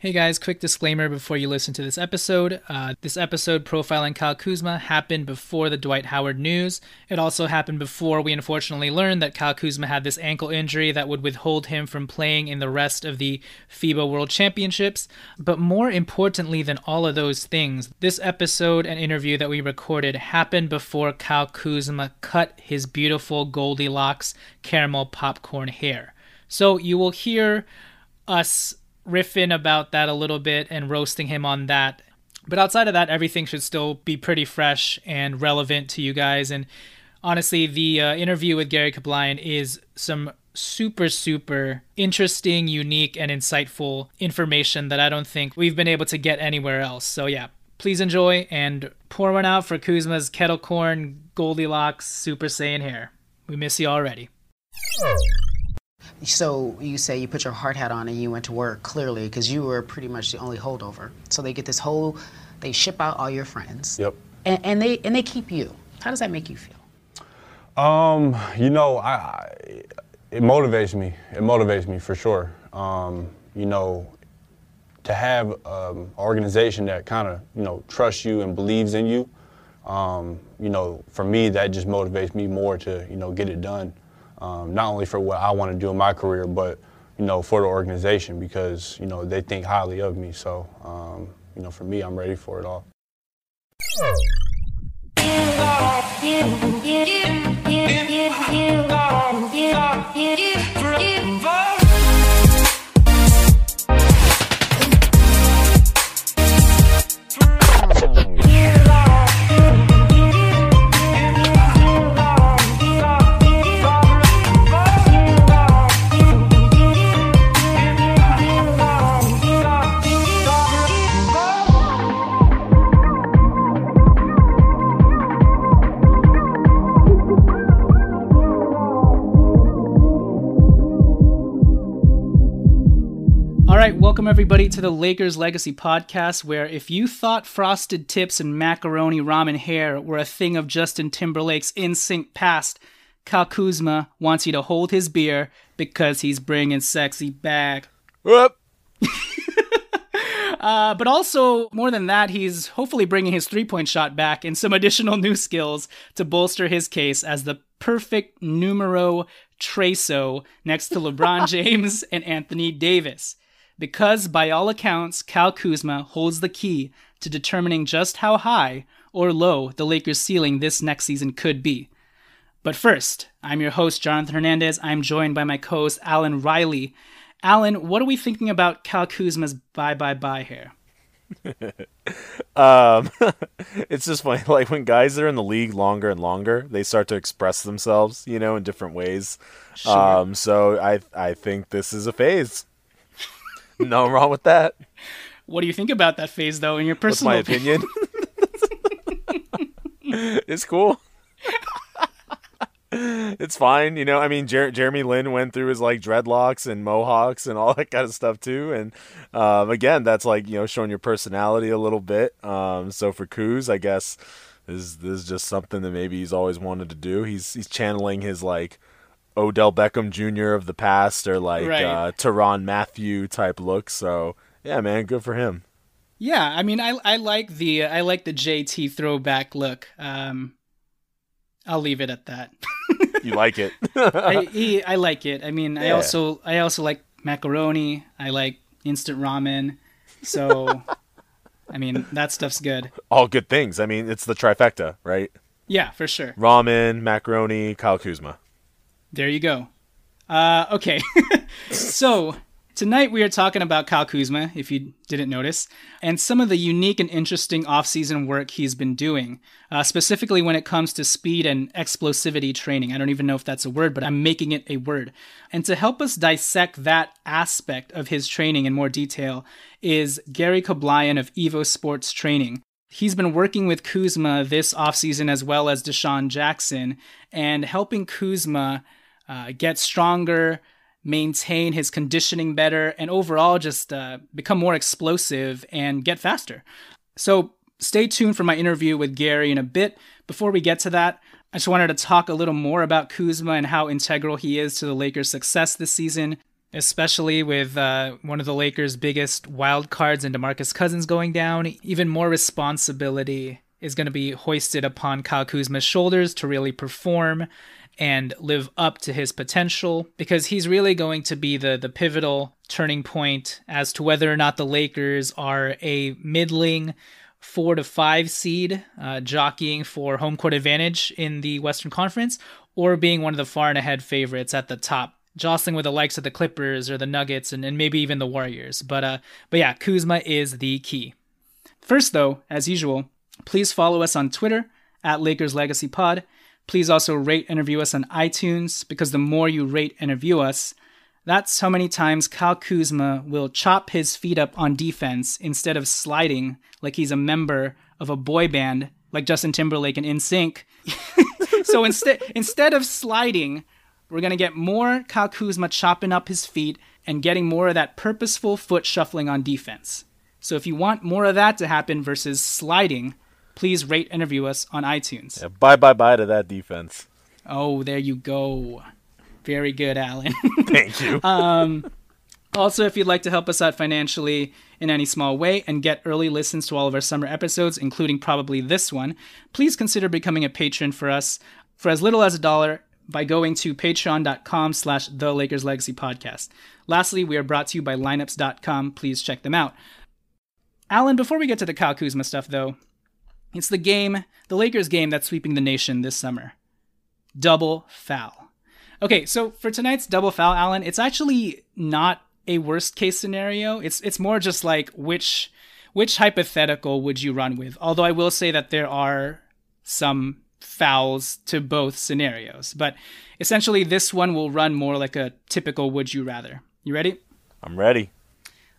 Hey guys, quick disclaimer before you listen to this episode. Uh, this episode profiling Kyle Kuzma happened before the Dwight Howard news. It also happened before we unfortunately learned that Kyle Kuzma had this ankle injury that would withhold him from playing in the rest of the FIBA World Championships. But more importantly than all of those things, this episode and interview that we recorded happened before Kyle Kuzma cut his beautiful Goldilocks caramel popcorn hair. So you will hear us riffing about that a little bit and roasting him on that. But outside of that, everything should still be pretty fresh and relevant to you guys. And honestly, the uh, interview with Gary Cablayan is some super, super interesting, unique, and insightful information that I don't think we've been able to get anywhere else. So, yeah, please enjoy and pour one out for Kuzma's kettle corn Goldilocks Super Saiyan hair. We miss you already. So you say you put your hard hat on and you went to work clearly because you were pretty much the only holdover. So they get this whole, they ship out all your friends. Yep. And, and they and they keep you. How does that make you feel? Um, you know, I, I it motivates me. It motivates me for sure. Um, you know, to have um, an organization that kind of you know trusts you and believes in you. Um, you know, for me, that just motivates me more to you know get it done um, not only for what I want to do in my career, but you know for the organization because you know they think highly of me. So um, you know for me, I'm ready for it all. All right, welcome everybody to the Lakers Legacy Podcast, where if you thought frosted tips and macaroni ramen hair were a thing of Justin Timberlake's NSYNC past, Kyle Kuzma wants you to hold his beer because he's bringing sexy back. Whoop. Uh, but also, more than that, he's hopefully bringing his three point shot back and some additional new skills to bolster his case as the perfect numero treso next to LeBron James and Anthony Davis. Because, by all accounts, Kyle Kuzma holds the key to determining just how high or low the Lakers' ceiling this next season could be. But first, I'm your host, Jonathan Hernandez. I'm joined by my co host, Alan Riley. Alan, what are we thinking about Kyle Kuzma's bye bye bye here? Um, it's just funny. Like when guys are in the league longer and longer, they start to express themselves, you know, in different ways. Sure. Um, so I I think this is a phase. no wrong with that. What do you think about that phase, though, in your What's personal my opinion? it's cool. it's fine, you know. I mean, Jer- Jeremy Lin went through his like dreadlocks and mohawks and all that kind of stuff too. And um, again, that's like you know showing your personality a little bit. Um, so for Kuz, I guess is this is just something that maybe he's always wanted to do. He's he's channeling his like Odell Beckham Jr. of the past or like Right. uh, Teron Matthew type look. So yeah, man, good for him. Yeah, I mean, I I like the I like the JT throwback look. Um, I'll leave it at that. You like it? I he, I like it. I mean, I also I also like macaroni. I like instant ramen. So, I mean, that stuff's good. All good things. I mean, it's the trifecta, right? Yeah, for sure. Ramen, macaroni, Kyle Kuzma. There you go. Uh, okay. so, tonight we are talking about Kyle Kuzma, if you didn't notice, and some of the unique and interesting off-season work he's been doing, uh, specifically when it comes to speed and explosivity training. I don't even know if that's a word, but I'm making it a word. And to help us dissect that aspect of his training in more detail is Gary Cablayan of Evo Sports Training. He's been working with Kuzma this offseason as well as DeSean Jackson and helping Kuzma uh, get stronger, maintain his conditioning better, and overall just uh, become more explosive and get faster. So stay tuned for my interview with Gary in a bit. Before we get to that, I just wanted to talk a little more about Kuzma and how integral he is to the Lakers' success this season, especially with uh, one of the Lakers' biggest wild cards and DeMarcus Cousins going down. Even more responsibility is going to be hoisted upon Kyle Kuzma's shoulders to really perform and live up to his potential because he's really going to be the the pivotal turning point as to whether or not the Lakers are a middling four to five seed uh, jockeying for home court advantage in the Western Conference or being one of the far and ahead favorites at the top jostling with the likes of the Clippers or the Nuggets and, and maybe even the Warriors. But uh but yeah Kuzma is the key. First though as usual please follow us on Twitter at Lakers Legacy Pod Please also rate and review us on iTunes because the more you rate and review us, that's how many times Kyle Kuzma will chop his feet up on defense instead of sliding like he's a member of a boy band like Justin Timberlake and NSYNC. so instead instead of sliding, we're gonna get more Kyle Kuzma chopping up his feet and getting more of that purposeful foot shuffling on defense. So if you want more of that to happen versus sliding, please rate and review us on iTunes. Yeah, bye bye bye to that defense. Oh, there you go. Very good, Alan. Thank you. um, also, if you'd like to help us out financially in any small way and get early listens to all of our summer episodes, including probably this one, please consider becoming a patron for us for as little as a dollar by going to patreon.com slash the Lakers Legacy Podcast. Lastly, we are brought to you by lineups.com. Please check them out. Alan, before we get to the Kyle Kuzma stuff, though, it's the game, the Lakers game that's sweeping the nation this summer. Double foul. Okay, so for tonight's double foul, Alan, it's actually not a worst case scenario. It's it's more just like which which hypothetical would you run with? Although I will say that there are some fouls to both scenarios. But essentially this one will run more like a typical would you rather. You ready? I'm ready.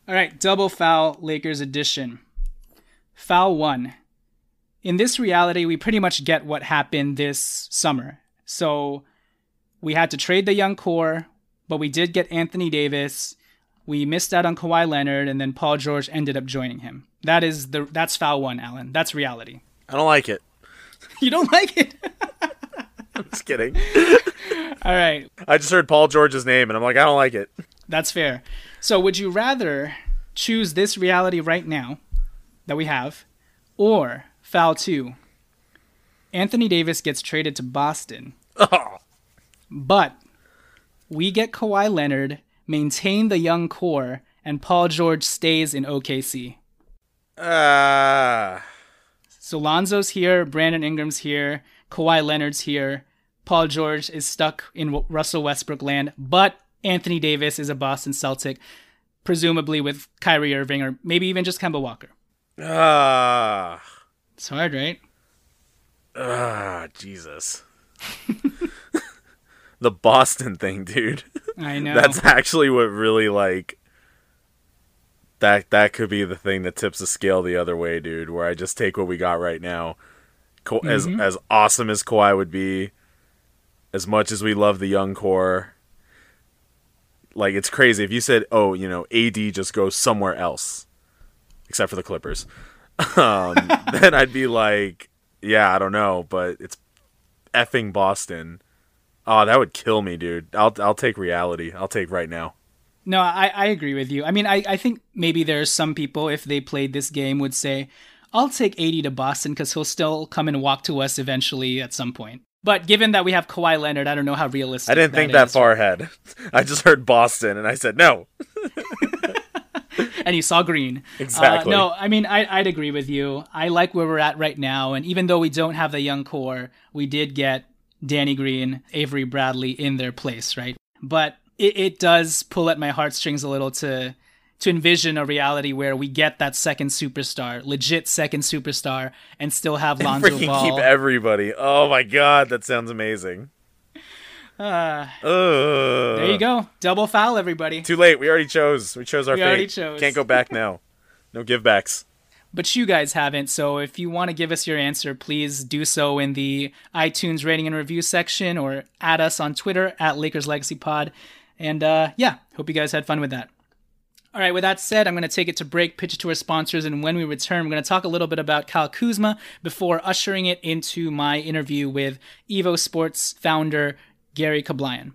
All right, double foul Lakers edition. Foul 1 in this reality, we pretty much get what happened this summer. So we had to trade the young core, but we did get Anthony Davis. We missed out on Kawhi Leonard, and then Paul George ended up joining him. That is the that's foul one, Alan. That's reality. I don't like it. You don't like it? I'm just kidding. All right. I just heard Paul George's name, and I'm like, I don't like it. That's fair. So, would you rather choose this reality right now that we have, or Foul two. Anthony Davis gets traded to Boston. Oh. But we get Kawhi Leonard, maintain the young core, and Paul George stays in OKC. Ah. Uh... So Lonzo's here, Brandon Ingram's here, Kawhi Leonard's here. Paul George is stuck in Russell Westbrook land, but Anthony Davis is a Boston Celtic, presumably with Kyrie Irving or maybe even just Kemba Walker. Ah. Uh... It's hard, right? Ah, Jesus. the Boston thing, dude. I know. That's actually what really like that that could be the thing that tips the scale the other way, dude, where I just take what we got right now. Ka- mm-hmm. As as awesome as Kawhi would be, as much as we love the young core, like it's crazy if you said, "Oh, you know, AD just goes somewhere else." Except for the Clippers um, then I'd be like, yeah, I don't know, but it's effing Boston. Oh, that would kill me, dude. I'll I'll take reality. I'll take right now. No, I, I agree with you. I mean, I, I think maybe there are some people, if they played this game, would say, I'll take AD to Boston because he'll still come and walk to us eventually at some point. But given that we have Kawhi Leonard, I don't know how realistic. I didn't that think that is. far ahead. I just heard Boston and I said no. and you saw green. Exactly. Uh, no, I mean I, I'd agree with you. I like where we're at right now, and even though we don't have the young core, we did get Danny Green, Avery Bradley in their place, right? But it, it does pull at my heartstrings a little to to envision a reality where we get that second superstar, legit second superstar, and still have Lonzo Freaking Ball. keep everybody. Oh my god, that sounds amazing. Uh, Ugh. there you go, double foul, everybody. Too late. We already chose. We chose our We fate. already chose. Can't go back now. No give backs. But you guys haven't, so if you want to give us your answer, please do so in the iTunes rating and review section or add us on Twitter at Lakers Legacy Pod. And uh, yeah, hope you guys had fun with that. All right, with that said, I'm going to take it to break, pitch it to our sponsors, and when we return, we're going to talk a little bit about Kyle Kuzma before ushering it into my interview with Evo Sports founder Gary Cablayan.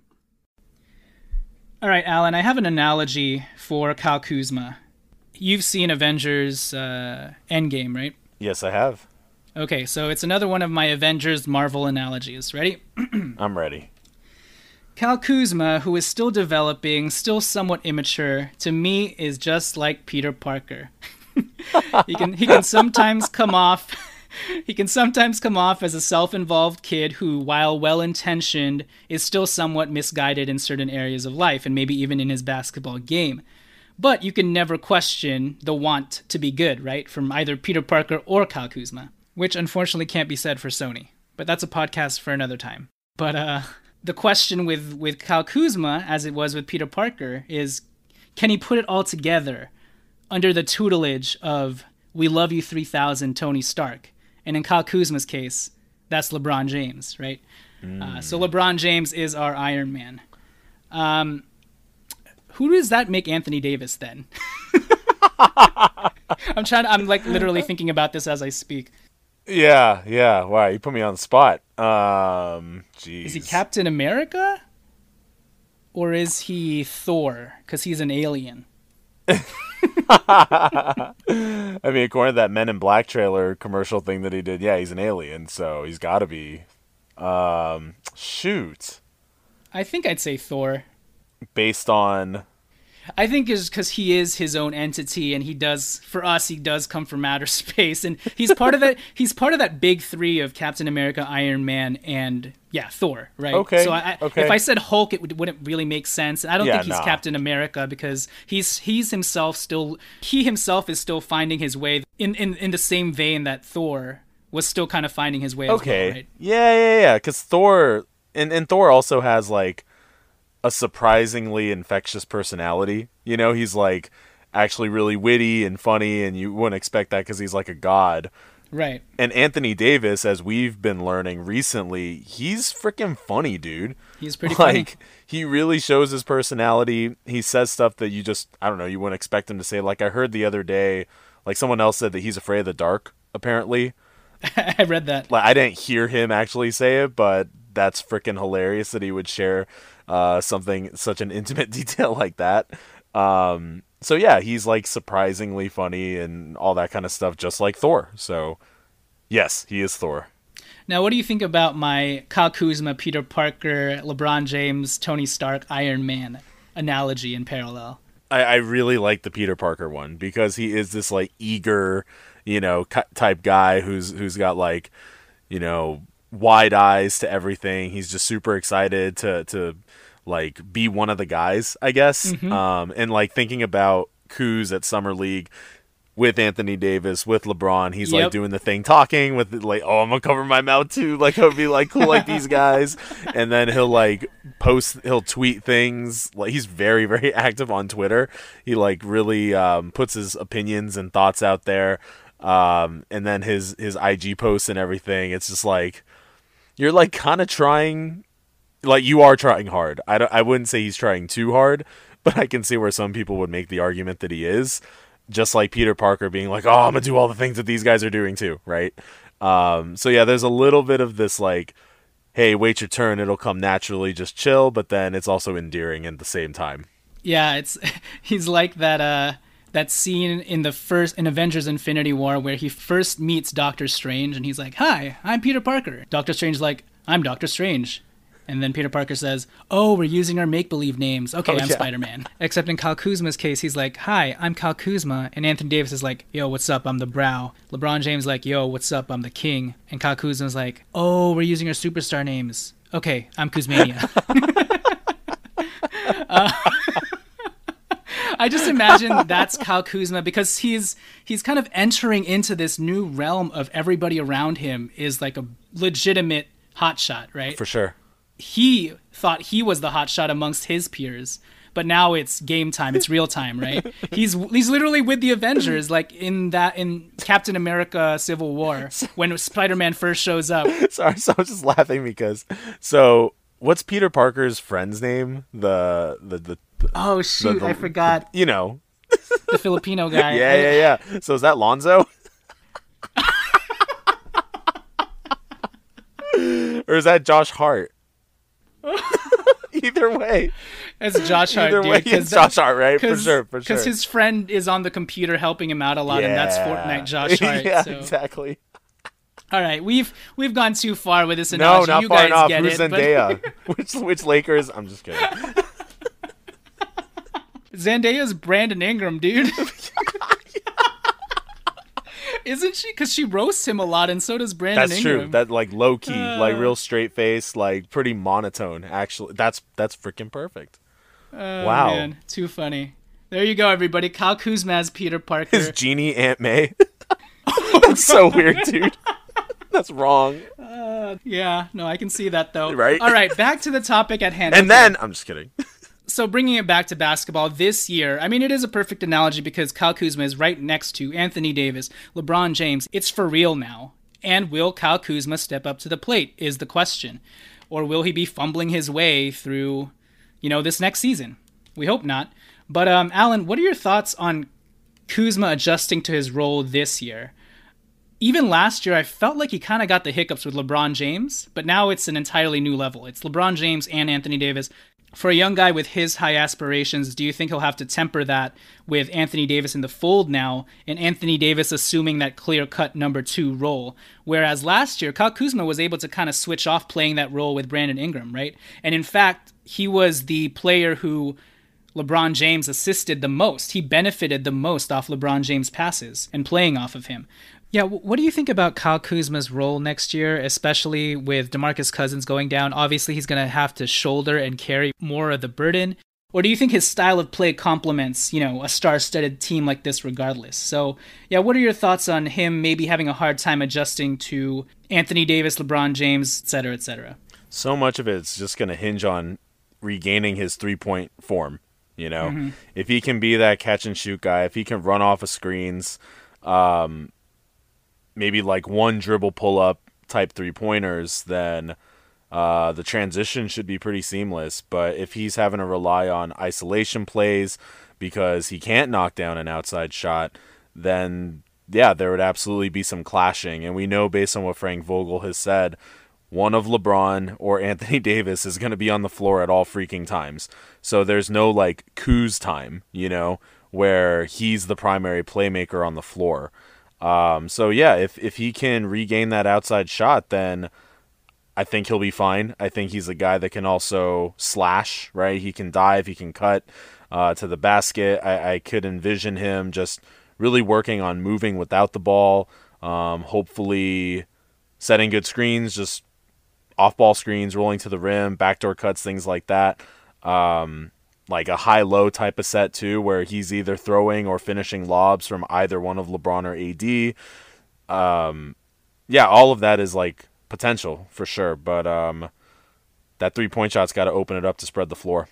All right, Alan, I have an analogy for Kyle Kuzma. You've seen Avengers uh, Endgame, right? Yes, I have. Okay, so it's another one of my Avengers Marvel analogies. Ready? I'm ready. Kyle Kuzma, who is still developing, still somewhat immature, to me is just like Peter Parker. he can he can sometimes come off he can sometimes come off as a self-involved kid who, while well-intentioned, is still somewhat misguided in certain areas of life and maybe even in his basketball game. But you can never question the want to be good, right? From either Peter Parker or Kyle Kuzma, which unfortunately can't be said for Sony. But that's a podcast for another time. But uh the question with with Kyle Kuzma, as it was with Peter Parker, is can he put it all together under the tutelage of "We love you 3000" Tony Stark? And in Kyle Kuzma's case, that's LeBron James, right? Uh, so LeBron James is our Iron Man. Um, who does that make Anthony Davis then? I'm trying. To, I'm like literally thinking about this as I speak. Yeah, yeah. Wow, you put me on the spot. Um, jeez. Is he Captain America? Or is he Thor? Because he's an alien. I mean, according to that Men in Black trailer commercial thing that he did, yeah, he's an alien, so he's got to be. Um, shoot. I think I'd say Thor. Based on. I think is because he is his own entity, and he does for us. He does come from outer space, and he's part of that. He's part of that big three of Captain America, Iron Man, and yeah, Thor. Right. Okay, So I, okay. if I said Hulk, it would, wouldn't really make sense. And I don't Yeah, think he's nah. Captain America because he's he's himself still. He himself is still finding his way in in in the same vein that Thor was still kind of finding his way. Okay. As well, right? Yeah, yeah, yeah. Because Thor. And, and Thor also has, like, a surprisingly infectious personality. You know, he's, like, actually really witty and funny, and you wouldn't expect that because he's, like, a god. Right. And Anthony Davis, as we've been learning recently, he's freaking funny, dude. He's pretty funny. like he really shows his personality. He says stuff that you just I don't know, you wouldn't expect him to say. Like I heard the other day, like someone else said that he's afraid of the dark, apparently. I read that. Like I didn't hear him actually say it, but that's freaking hilarious that he would share uh, something such an intimate detail like that. Um, so yeah, he's like surprisingly funny and all that kind of stuff, just like Thor. So yes, he is Thor. Now, what do you think about my Kyle Kuzma, Peter Parker, LeBron James, Tony Stark, Iron Man analogy in parallel? I, I really like the Peter Parker one because he is this like eager, you know, type guy who's who's got like, you know, wide eyes to everything. He's just super excited to to like be one of the guys, I guess. Um, and like thinking about Kuz at Summer League with Anthony Davis, with LeBron, he's like doing the thing, talking with like, oh, I'm gonna cover my mouth too. Like, I'll be like cool like these guys, and then he'll like post, he'll tweet things. Like, he's very, very active on Twitter. He like really um, puts his opinions and thoughts out there, um, and then his his IG posts and everything. It's just like you're like kind of trying like you are trying hard. I don't, I wouldn't say he's trying too hard, but I can see where some people would make the argument that he is. Just like Peter Parker being like, "Oh, I'm gonna do all the things that these guys are doing too," right? Um, so yeah, there's a little bit of this like, "Hey, wait your turn; it'll come naturally. Just chill." But then it's also endearing at the same time. Yeah, it's he's like that uh that scene in the first in Avengers Infinity War where he first meets Doctor Strange and he's like, "Hi, I'm Peter Parker." Doctor Strange's like, "I'm Doctor Strange." And then Peter Parker says, "Oh, we're using our make-believe names. Okay, Oh, I'm yeah. Spider-Man." Except in Kyle Kuzma's case, he's like, "Hi, I'm Kyle Kuzma," and Anthony Davis is like, "Yo, what's up? I'm the Brow." LeBron James like, "Yo, what's up? I'm the King," and Kyle Kuzma's like, "Oh, we're using our superstar names. Okay, I'm Kuzmania." Uh, I just imagine that's Kyle Kuzma because he's he's kind of entering into this new realm of everybody around him is like a legitimate hotshot, right? For sure. He thought he was the hotshot amongst his peers, but now it's game time. It's real time, right? he's he's literally with the Avengers, like in that in Captain America: Civil War when Spider-Man first shows up. Sorry, so I was just laughing because so what's Peter Parker's friend's name? The the the, oh, the Oh shoot, the- I forgot you know. the Filipino guy. Yeah, yeah, yeah. So is that Lonzo? or is that Josh Hart? Either way. It's Josh Hart, Either dude. way, it's that- Josh Hart, right? For sure, for sure. Because his friend is on the computer helping him out a lot, and that's Fortnite Josh Hart. yeah, so. exactly. All right, we've we've gone too far with this No, analogy. not you far guys enough. get Who's it, but- Zendaya? which which Lakers? I'm just kidding. Zendaya's Brandon Ingram, dude. Isn't she? Because she roasts him a lot, and so does Brandon That's Ingram. true. That like low key, Uh. like real straight face, like pretty monotone. Actually, that's that's freaking perfect. Oh, wow. man, too funny. There you go, everybody. Kyle Kuzma as Peter Parker. Is Jeanie Aunt May? that's so weird, dude. That's wrong. yeah, no, I can see that though. Right? All right, back to the topic at hand. And Okay. then I'm just kidding. So bringing it back to basketball this year, I mean, it is a perfect analogy because Kyle Kuzma is right next to Anthony Davis, LeBron James. It's for real now. And will Kyle Kuzma step up to the plate? Is the question, or will he be fumbling his way through, you know, this next season? We hope not. But um, Alan, what are your thoughts on Kuzma adjusting to his role this year? even last year, I felt like he kind of got the hiccups with LeBron James, but now it's an entirely new level. It's LeBron James and Anthony Davis. For a young guy with his high aspirations, do you think he'll have to temper that with Anthony Davis in the fold now, and Anthony Davis assuming that clear cut number two role? Whereas last year, Kyle Kuzma was able to kind of switch off playing that role with Brandon Ingram, right? And in fact, he was the player who LeBron James assisted the most. He benefited the most off LeBron James' passes and playing off of him. Yeah, what do you think about Kyle Kuzma's role next year, especially with DeMarcus Cousins going down? Obviously, he's going to have to shoulder and carry more of the burden. Or do you think his style of play complements, you know, a star-studded team like this regardless? So, yeah, what are your thoughts on him maybe having a hard time adjusting to Anthony Davis, LeBron James, et cetera, et cetera? So much of it's just going to hinge on regaining his three point form. You know, if he can be that catch and shoot guy, if he can run off of screens, um, maybe like one dribble pull up type three pointers, then uh, the transition should be pretty seamless. But if he's having to rely on isolation plays because he can't knock down an outside shot, then yeah, there would absolutely be some clashing. And we know based on what Frank Vogel has said, one of LeBron or Anthony Davis is going to be on the floor at all freaking times. So there's no like Kuz time, you know, where he's the primary playmaker on the floor. Um, so yeah, if if he can regain that outside shot, then I think he'll be fine. I think he's a guy that can also slash, right? He can dive, he can cut uh, to the basket. I, I could envision him just really working on moving without the ball, um, hopefully setting good screens, just off ball screens, rolling to the rim, backdoor cuts, things like that. Um, like a high low type of set too, where he's either throwing or finishing lobs from either one of LeBron or AD. Um, yeah, all of that is like potential for sure, but um, that three point shot's got to open it up to spread the floor.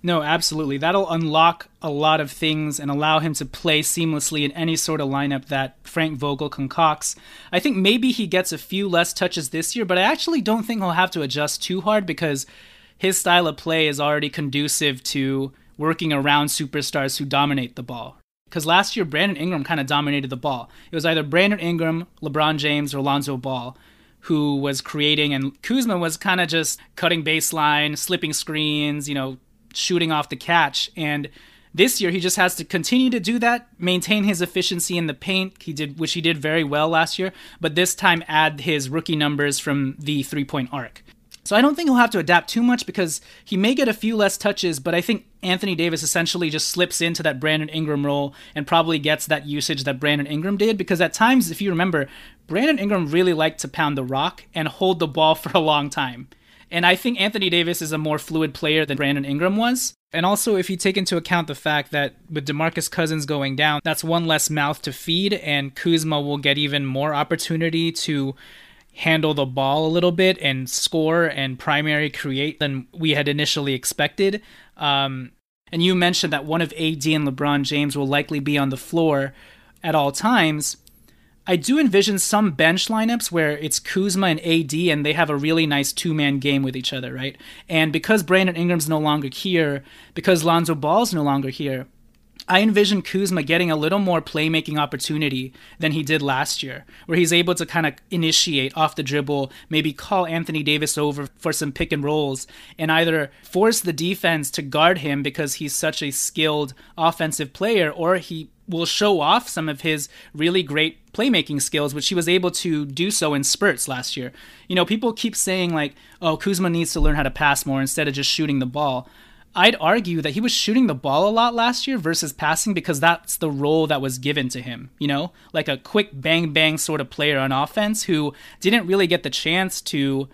No, absolutely. That'll unlock a lot of things and allow him to play seamlessly in any sort of lineup that Frank Vogel concocts. I think maybe he gets a few less touches this year, but I actually don't think he'll have to adjust too hard because his style of play is already conducive to working around superstars who dominate the ball. Because last year, Brandon Ingram kind of dominated the ball. It was either Brandon Ingram, LeBron James, or Lonzo Ball who was creating, and Kuzma was kind of just cutting baseline, slipping screens, you know, shooting off the catch. And this year, he just has to continue to do that, maintain his efficiency in the paint. He did, which he did very well last year, but this time add his rookie numbers from the three point arc. So I don't think he'll have to adapt too much because he may get a few less touches, but I think Anthony Davis essentially just slips into that Brandon Ingram role and probably gets that usage that Brandon Ingram did because at times, if you remember, Brandon Ingram really liked to pound the rock and hold the ball for a long time. And I think Anthony Davis is a more fluid player than Brandon Ingram was. And also, if you take into account the fact that with DeMarcus Cousins going down, that's one less mouth to feed, and Kuzma will get even more opportunity to handle the ball a little bit and score and primary create than we had initially expected. Um, and you mentioned that one of AD and LeBron James will likely be on the floor at all times. I do envision some bench lineups where it's Kuzma and AD and they have a really nice two man game with each other, right? And because Brandon Ingram's no longer here, because Lonzo Ball's no longer here, I envision Kuzma getting a little more playmaking opportunity than he did last year, where he's able to kind of initiate off the dribble, maybe call Anthony Davis over for some pick and rolls, and either force the defense to guard him because he's such a skilled offensive player, or he will show off some of his really great playmaking skills, which he was able to do so in spurts last year. You know, people keep saying, like, oh, Kuzma needs to learn how to pass more instead of just shooting the ball. I'd argue that he was shooting the ball a lot last year versus passing because that's the role that was given to him, you know? Like a quick bang bang sort of player on offense who didn't really get the chance to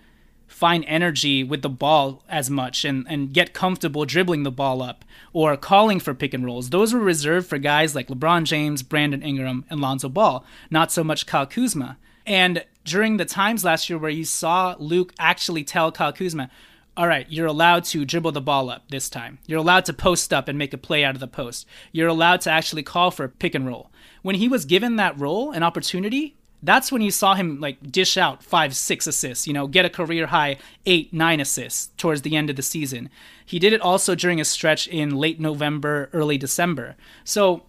find energy with the ball as much and, and get comfortable dribbling the ball up or calling for pick and rolls. Those were reserved for guys like LeBron James, Brandon Ingram, and Lonzo Ball, not so much Kyle Kuzma. And during the times last year where you saw Luke actually tell Kyle Kuzma, all right, you're allowed to dribble the ball up this time. You're allowed to post up and make a play out of the post. You're allowed to actually call for a pick and roll. When he was given that role, an opportunity, that's when you saw him like dish out five, six assists, you know, get a career high eight, nine assists towards the end of the season. He did it also during a stretch in late November, early December. So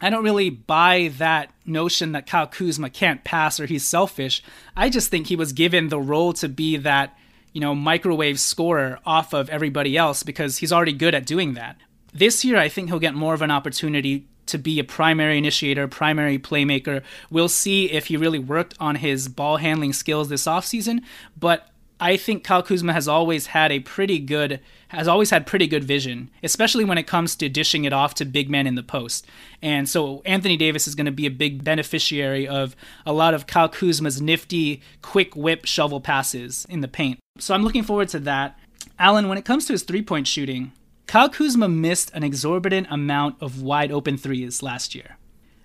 I don't really buy that notion that Kyle Kuzma can't pass or he's selfish. I just think he was given the role to be that, you know, microwave scorer off of everybody else because he's already good at doing that. This year, I think he'll get more of an opportunity to be a primary initiator, primary playmaker. We'll see if he really worked on his ball handling skills this offseason, but I think Kyle Kuzma has always had a pretty good has always had pretty good vision, especially when it comes to dishing it off to big men in the post. And so Anthony Davis is going to be a big beneficiary of a lot of Kyle Kuzma's nifty quick whip shovel passes in the paint. So I'm looking forward to that. Alan, when it comes to his three-point shooting, Kyle Kuzma missed an exorbitant amount of wide open threes last year.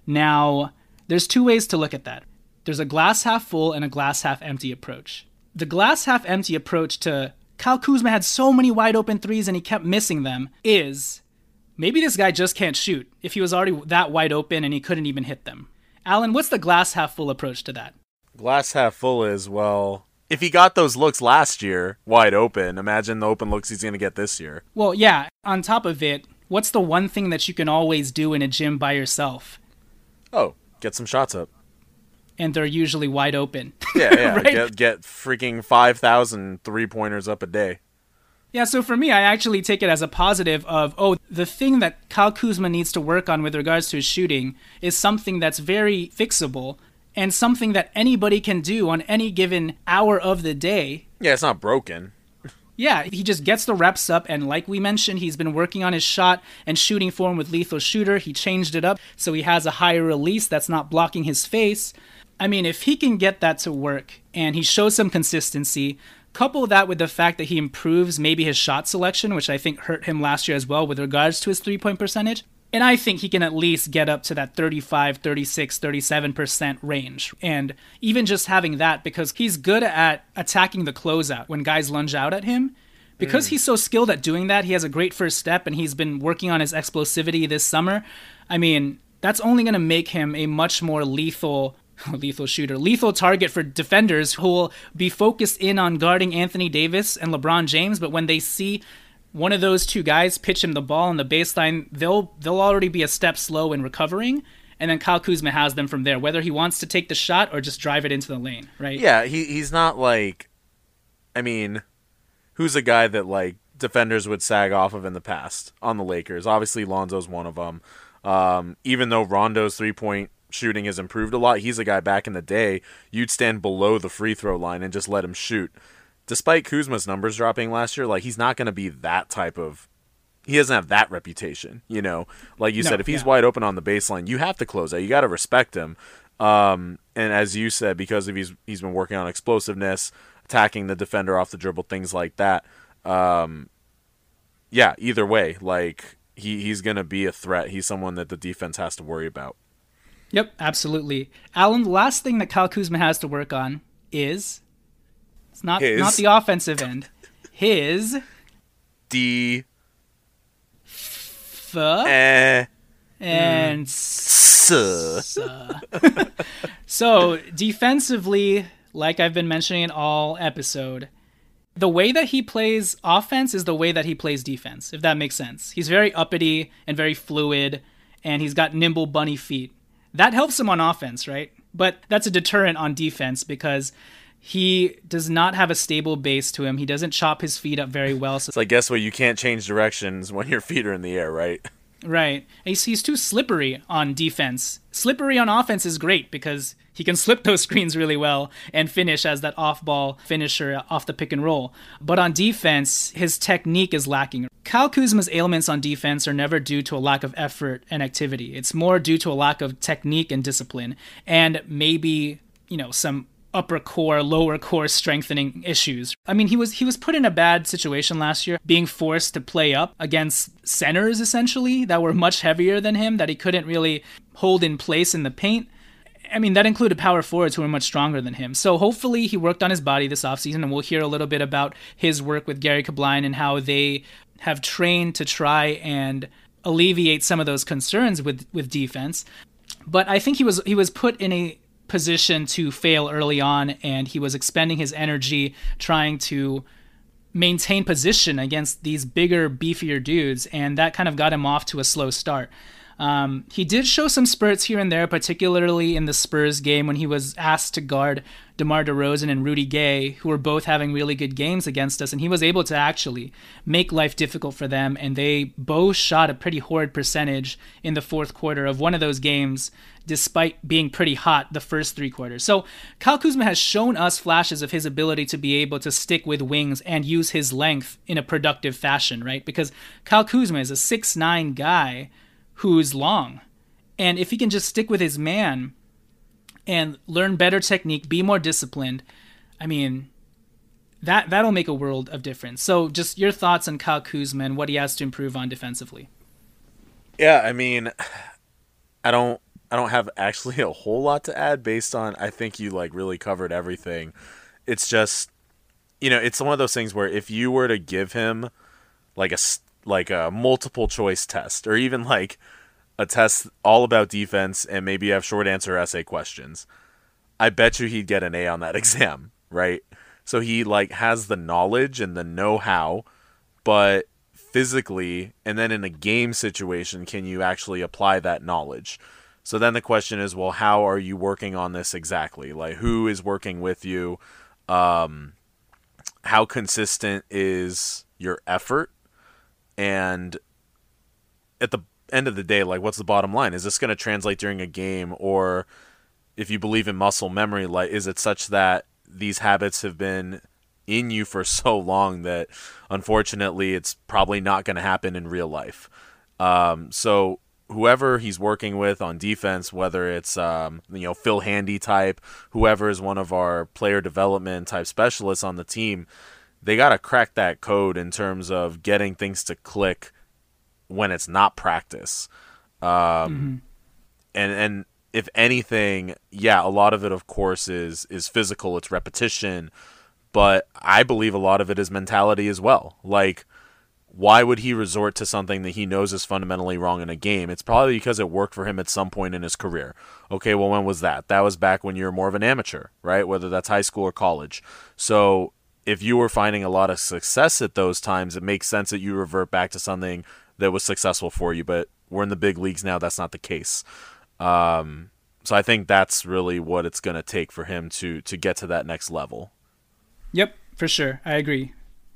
Now, there's two ways to look at that. There's a glass half full and a glass half empty approach. The glass half empty approach to Kyle Kuzma had so many wide open threes and he kept missing them is maybe this guy just can't shoot if he was already that wide open and he couldn't even hit them. Alan, what's the glass half full approach to that? Glass half full is, well, if he got those looks last year wide open, imagine the open looks he's going to get this year. Well, yeah, on top of it, what's the one thing that you can always do in a gym by yourself? Oh, get some shots up. And they're usually wide open. Yeah, yeah. right? get, get freaking 5,000 three pointers up a day. Yeah, so for me, I actually take it as a positive of, oh, the thing that Kyle Kuzma needs to work on with regards to his shooting is something that's very fixable and something that anybody can do on any given hour of the day. Yeah, it's not broken. Yeah, he just gets the reps up, and like we mentioned, he's been working on his shot and shooting form with Lethal Shooter. He changed it up so he has a higher release that's not blocking his face. I mean, if he can get that to work and he shows some consistency, couple that with the fact that he improves maybe his shot selection, which I think hurt him last year as well with regards to his three point percentage, and I think he can at least get up to that 35, 36, 37% range. And even just having that, because he's good at attacking the closeout when guys lunge out at him. Because mm. he's so skilled at doing that, he has a great first step and he's been working on his explosivity this summer. I mean, that's only going to make him a much more lethal lethal shooter, lethal target for defenders who will be focused in on guarding Anthony Davis and LeBron James, but when they see one of those two guys pitch him the ball on the baseline, they'll they'll already be a step slow in recovering, and then Kyle Kuzma has them from there, whether he wants to take the shot or just drive it into the lane, right? Yeah, he he's not like, I mean, who's a guy that like defenders would sag off of in the past on the Lakers? Obviously, Lonzo's one of them. Um, even though Rondo's three point shooting has improved a lot, he's a guy back in the day you'd stand below the free throw line and just let him shoot despite Kuzma's numbers dropping last year, like he's not going to be that type of. He doesn't have that reputation, you know. Like you No, said, if he's yeah. wide open on the baseline, you have to close out. You got to respect him. Um, and as you said, because of he's he's been working on explosiveness, attacking the defender off the dribble, things like that. Um, yeah, either way, like he he's going to be a threat. He's someone that the defense has to worry about. Yep, absolutely. Alan, the last thing that Kyle Kuzma has to work on is it's not His. not the offensive end. His D f eh and s. So, defensively, like I've been mentioning in all episode, the way that he plays offense is the way that he plays defense, if that makes sense. He's very uppity and very fluid, and he's got nimble bunny feet. That helps him on offense, right? But that's a deterrent on defense because he does not have a stable base to him. He doesn't chop his feet up very well. So It's like guess what? You can't change directions when your feet are in the air, right? Right. He's, he's too slippery on defense. Slippery on offense is great because he can slip those screens really well and finish as that off ball finisher off the pick and roll. But on defense, his technique is lacking. Kyle Kuzma's ailments on defense are never due to a lack of effort and activity. It's more due to a lack of technique and discipline and maybe, you know, some upper core lower core strengthening issues. I mean, he was he was put in a bad situation last year being forced to play up against centers essentially that were much heavier than him that he couldn't really hold in place in the paint. I mean, that included power forwards who were much stronger than him. So hopefully he worked on his body this offseason, and we'll hear a little bit about his work with Gary Cablayan and how they have trained to try and alleviate some of those concerns with, with defense. But I think he was he was put in a position to fail early on, and he was expending his energy trying to maintain position against these bigger, beefier dudes, and that kind of got him off to a slow start. Um, he did show some spurts here and there, particularly in the Spurs game when he was asked to guard DeMar DeRozan and Rudy Gay, who were both having really good games against us, and he was able to actually make life difficult for them, and they both shot a pretty horrid percentage in the fourth quarter of one of those games, despite being pretty hot the first three quarters. So Kyle Kuzma has shown us flashes of his ability to be able to stick with wings and use his length in a productive fashion, right? Because Kyle Kuzma is a six nine guy who's long. And if he can just stick with his man and learn better technique, be more disciplined, I mean, that that'll make a world of difference. So, just your thoughts on Kyle Kuzma and what he has to improve on defensively. Yeah, I mean, I don't, I don't have actually a whole lot to add based on. I think you like really covered everything. It's just, you know, it's one of those things where if you were to give him like a like a multiple choice test or even like a test all about defense and maybe you have short answer essay questions, I bet you he'd get an A on that exam, right? So he like has the knowledge and the know-how, but physically and then in a game situation can you actually apply that knowledge? So then the question is, well, how are you working on this exactly? Like who is working with you? Um how consistent is your effort? And at the end of the day, like what's the bottom line? Is this going to translate during a game or if you believe in muscle memory, like is it such that these habits have been in you for so long that unfortunately it's probably not going to happen in real life. Um, so whoever he's working with on defense, whether it's um, you know Phil Handy type, whoever is one of our player development type specialists on the team, they got to crack that code in terms of getting things to click when it's not practice. Um, and and if anything, yeah, a lot of it, of course, is is physical. It's repetition, but I believe a lot of it is mentality as well. Like, why would he resort to something that he knows is fundamentally wrong in a game? It's probably because it worked for him at some point in his career. Okay, well, when was that? That was back when you were more of an amateur, right? Whether that's high school or college. So if you were finding a lot of success at those times, it makes sense that you revert back to something that was successful for you. But we're in the big leagues now. That's not the case. Um, so I think that's really what it's going to take for him to to get to that next level. Yep, for sure. I agree.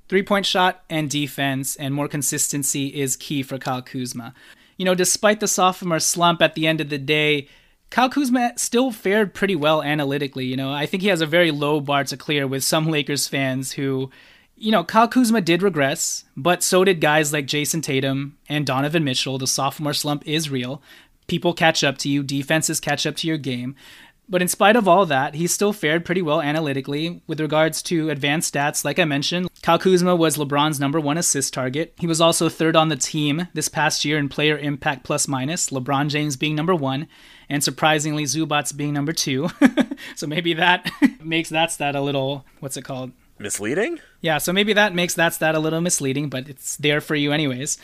Three point shot and defense and more consistency is key for Kyle Kuzma. You know, despite the sophomore slump at the end of the day, Kyle Kuzma still fared pretty well analytically. You know, I think he has a very low bar to clear with some Lakers fans who, you know, Kyle Kuzma did regress, but so did guys like Jayson Tatum and Donovan Mitchell. The sophomore slump is real. People catch up to you, defenses catch up to your game. But in spite of all that, he still fared pretty well analytically. With regards to advanced stats, like I mentioned, Kyle Kuzma was LeBron's number one assist target. He was also third on the team this past year in player impact plus minus, LeBron James being number one, and surprisingly, Zubac being number two. so maybe that makes that stat a little, what's it called? Misleading? Yeah, so maybe that makes that stat a little misleading, but it's there for you anyways.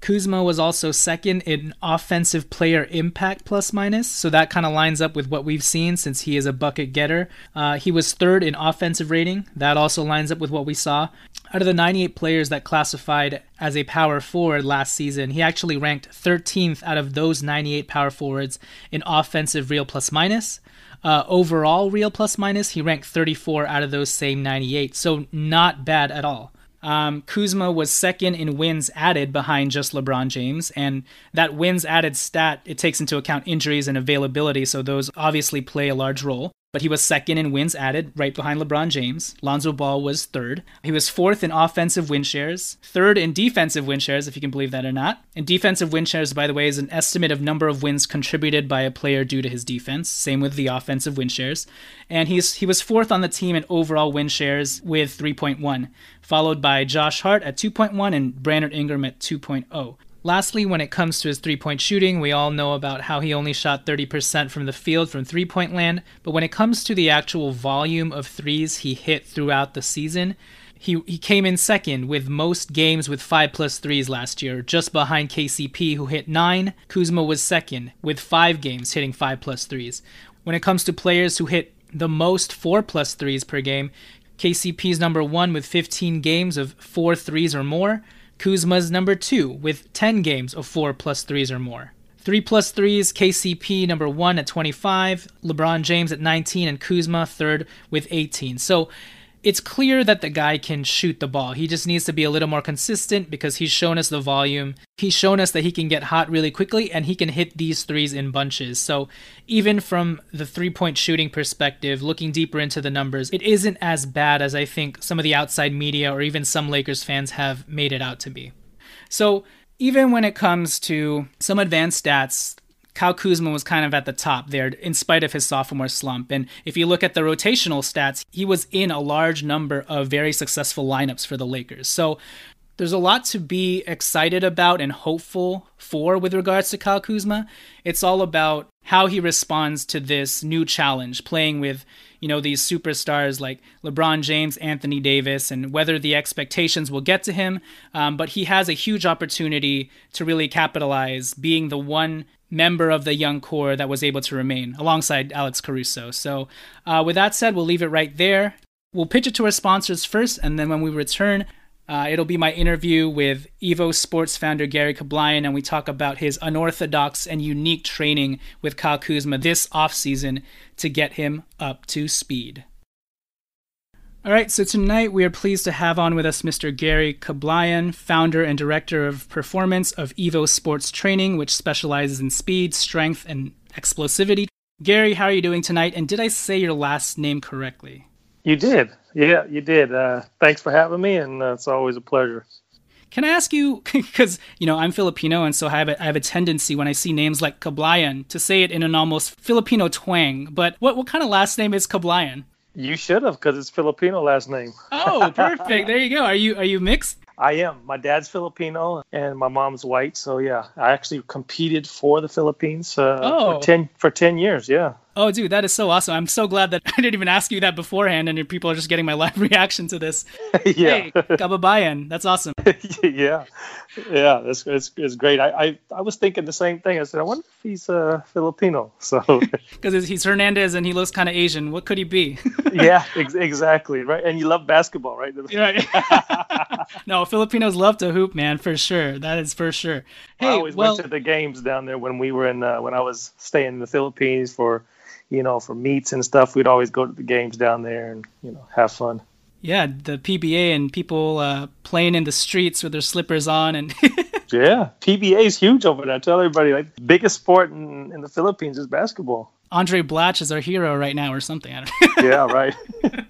Kuzma was also second in offensive player impact plus minus, so that kind of lines up with what we've seen since he is a bucket getter. Uh, he was third in offensive rating, that also lines up with what we saw. Out of the 98 players that classified as a power forward last season, he actually ranked 13th out of those 98 power forwards in offensive real plus minus. Uh, overall real plus minus, he ranked 34 out of those same 98, so not bad at all. Um, Kuzma was second in wins added behind just LeBron James, and that wins added stat it takes into account injuries and availability, so those obviously play a large role but he was second in wins added, right behind LeBron James. Lonzo Ball was third. He was fourth in offensive win shares, third in defensive win shares, if you can believe that or not. And defensive win shares, by the way, is an estimate of number of wins contributed by a player due to his defense. Same with the offensive win shares. And he's he was fourth on the team in overall win shares with 3.1, followed by Josh Hart at 2.1 and Brandon Ingram at 2.0. Lastly, when it comes to his three point shooting, we all know about how he only shot 30% from the field from three point land, but when it comes to the actual volume of threes he hit throughout the season, he, he came in second with most games with 5 plus threes last year, just behind KCP, who hit 9. Kuzma was second with 5 games hitting 5 plus threes. When it comes to players who hit the most 4 plus threes per game, KCP's number 1 with 15 games of 4 threes or more. Kuzma's number two with 10 games of 4 plus 3s or more. 3 plus 3s, KCP number 1 at 25, LeBron James at 19, and Kuzma third with 18. So it's clear that the guy can shoot the ball. He just needs to be a little more consistent because he's shown us the volume. He's shown us that he can get hot really quickly and he can hit these threes in bunches. So, even from the three point shooting perspective, looking deeper into the numbers, it isn't as bad as I think some of the outside media or even some Lakers fans have made it out to be. So, even when it comes to some advanced stats, Kyle Kuzma was kind of at the top there in spite of his sophomore slump. And if you look at the rotational stats, he was in a large number of very successful lineups for the Lakers. So there's a lot to be excited about and hopeful for with regards to Kyle Kuzma. It's all about how he responds to this new challenge, playing with, you know, these superstars like LeBron James, Anthony Davis, and whether the expectations will get to him. Um, but he has a huge opportunity to really capitalize, being the one member of the young core that was able to remain alongside Alex Caruso. So, uh, with that said, we'll leave it right there. We'll pitch it to our sponsors first, and then when we return, uh, it'll be my interview with Evo Sports founder Gary Cablayan, and we talk about his unorthodox and unique training with Kyle Kuzma this offseason to get him up to speed. All right, so tonight we are pleased to have on with us Mr. Gary Cablayan, founder and director of performance of Evo Sports Training, which specializes in speed, strength, and explosivity. Gary, how are you doing tonight? And did I say your last name correctly? You did. Yeah, you did. Uh, thanks for having me, and uh, it's always a pleasure. Can I ask you, because you know I'm Filipino, and so I have, a, I have a tendency when I see names like Cablayan to say it in an almost Filipino twang. But what what kind of last name is Cablayan? You should have, because it's Filipino last name. Oh, perfect. there you go. Are you are you mixed? I am. My dad's Filipino and my mom's white. So yeah, I actually competed for the Philippines uh, oh. for ten for ten years. Yeah. Oh, dude, that is so awesome. I'm so glad that I didn't even ask you that beforehand, and your people are just getting my live reaction to this. yeah. Hey, Kababayan. That's awesome. yeah. Yeah, that's, it's, it's great. I, I, I was thinking the same thing. I said, I wonder if he's uh, Filipino. So Because he's Hernandez and he looks kind of Asian. What could he be? yeah, ex- exactly. Right. And you love basketball, right? yeah. no, Filipinos love to hoop, man, for sure. That is for sure. Hey, I always well, went to the games down there when we were in, uh, when I was staying in the Philippines for – you know, for meets and stuff, we'd always go to the games down there and you know have fun. Yeah, the PBA and people uh, playing in the streets with their slippers on, and Yeah, PBA is huge over there. I tell everybody, like, biggest sport in, in the Philippines is basketball. Andray Blatche is our hero right now, or something. yeah, right.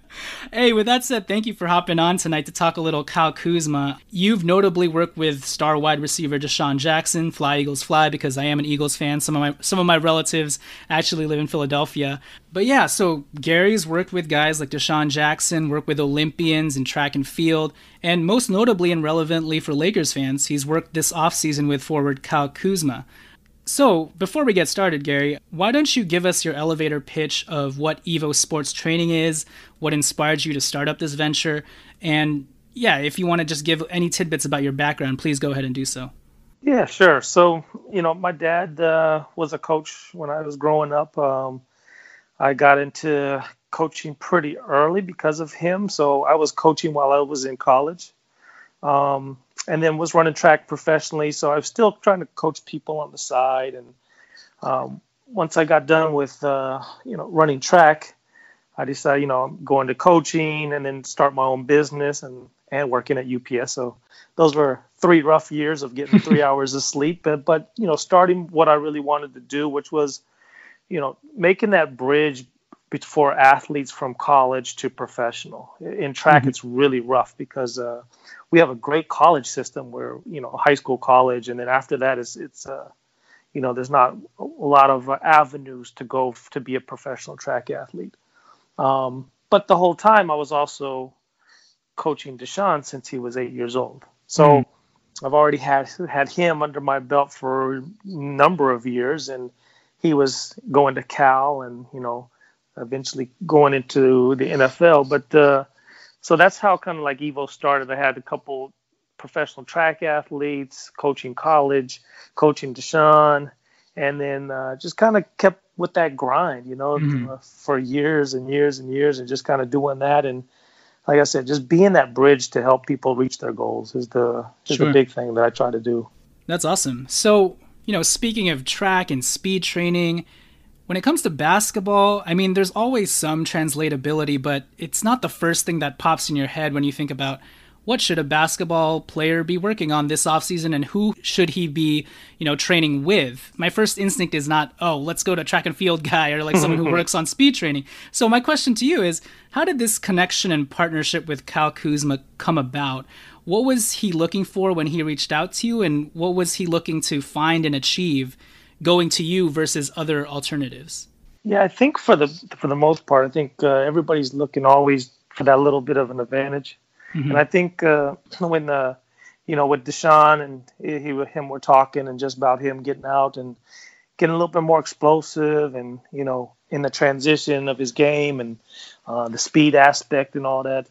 hey, with that said, thank you for hopping on tonight to talk a little Kyle Kuzma. You've notably worked with star wide receiver DeSean Jackson, Fly Eagles Fly, because I am an Eagles fan. Some of my some of my relatives actually live in Philadelphia. But yeah, so Gary's worked with guys like DeSean Jackson, worked with Olympians in track and field, and most notably and relevantly for Lakers fans, he's worked this offseason with forward Kyle Kuzma. So, before we get started, Gary, why don't you give us your elevator pitch of what Evo Sports Training is, what inspired you to start up this venture, and yeah, if you want to just give any tidbits about your background, please go ahead and do so. Yeah, sure. So, you know, my dad uh, was a coach when I was growing up. Um, I got into coaching pretty early because of him. So, I was coaching while I was in college. Um, and then was running track professionally. So I was still trying to coach people on the side. And um, once I got done with uh, you know running track, I decided you know I'm going to coaching and then start my own business and and working at UPS. So those were three rough years of getting three hours of sleep. But but you know starting what I really wanted to do, which was you know making that bridge for athletes from college to professional. In track, mm-hmm. it's really rough because uh, we have a great college system where you know high school, college, and then after that, it's it's uh, you know there's not a lot of uh, avenues to go f- to be a professional track athlete. Um, but the whole time, I was also coaching DeSean since he was eight years old. So. Mm-hmm. I've already had had him under my belt for a number of years, and he was going to Cal, and you know, eventually going into the NFL. But uh, so that's how kind of like Evo started. I had a couple professional track athletes, coaching college, coaching DeSean, and then uh, just kind of kept with that grind, you know, mm-hmm. uh, for years and years and years, and just kind of doing that. And like I said, just being that bridge to help people reach their goals is the is sure. the big thing that I try to do. That's awesome. So you know, speaking of track and speed training, when it comes to basketball, I mean, there's always some translatability, but it's not the first thing that pops in your head when you think about what should a basketball player be working on this offseason and who should he be, you know, training with? My first instinct is not, oh, let's go to track and field guy or like someone who works on speed training. So my question to you is, how did this connection and partnership with Kyle Kuzma come about? What was he looking for when he reached out to you and what was he looking to find and achieve going to you versus other alternatives? Yeah, I think for the for the most part, I think uh, everybody's looking always for that little bit of an advantage, mm-hmm. and I think uh, when uh, you know with DeSean and he, he him were talking and just about him getting out and getting a little bit more explosive and you know in the transition of his game and uh, the speed aspect and all that.